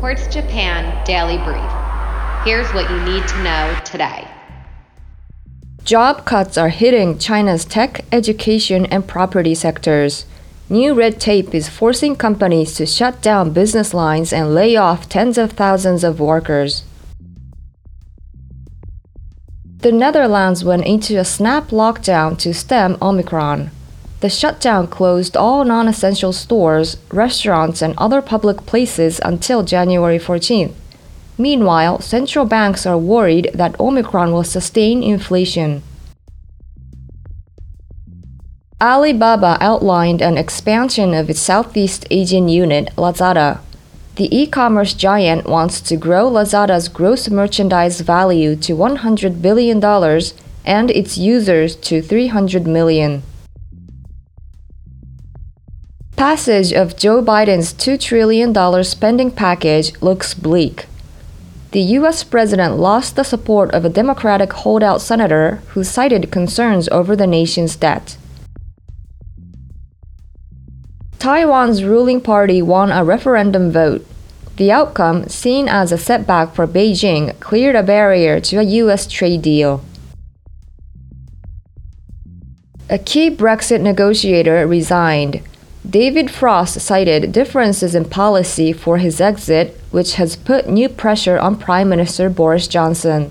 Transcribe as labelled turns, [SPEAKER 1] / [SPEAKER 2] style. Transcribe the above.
[SPEAKER 1] Quartz Japan Daily Brief. Here's what you need to know today.
[SPEAKER 2] Job cuts are hitting China's tech, education, and property sectors. New red tape is forcing companies to shut down business lines and lay off tens of thousands of workers. The Netherlands went into a snap lockdown to stem Omicron. The shutdown closed all non essential stores, restaurants, and other public places until January 14th. Meanwhile, central banks are worried that Omicron will sustain inflation. Alibaba outlined an expansion of its Southeast Asian unit, Lazada. The e commerce giant wants to grow Lazada's gross merchandise value to $100 billion and its users to 300 million. Passage of Joe Biden's $2 trillion spending package looks bleak. The U.S. president lost the support of a Democratic holdout senator who cited concerns over the nation's debt. Taiwan's ruling party won a referendum vote. The outcome, seen as a setback for Beijing, cleared a barrier to a U.S. trade deal. A key Brexit negotiator resigned. David Frost cited differences in policy for his exit, which has put new pressure on Prime Minister Boris Johnson.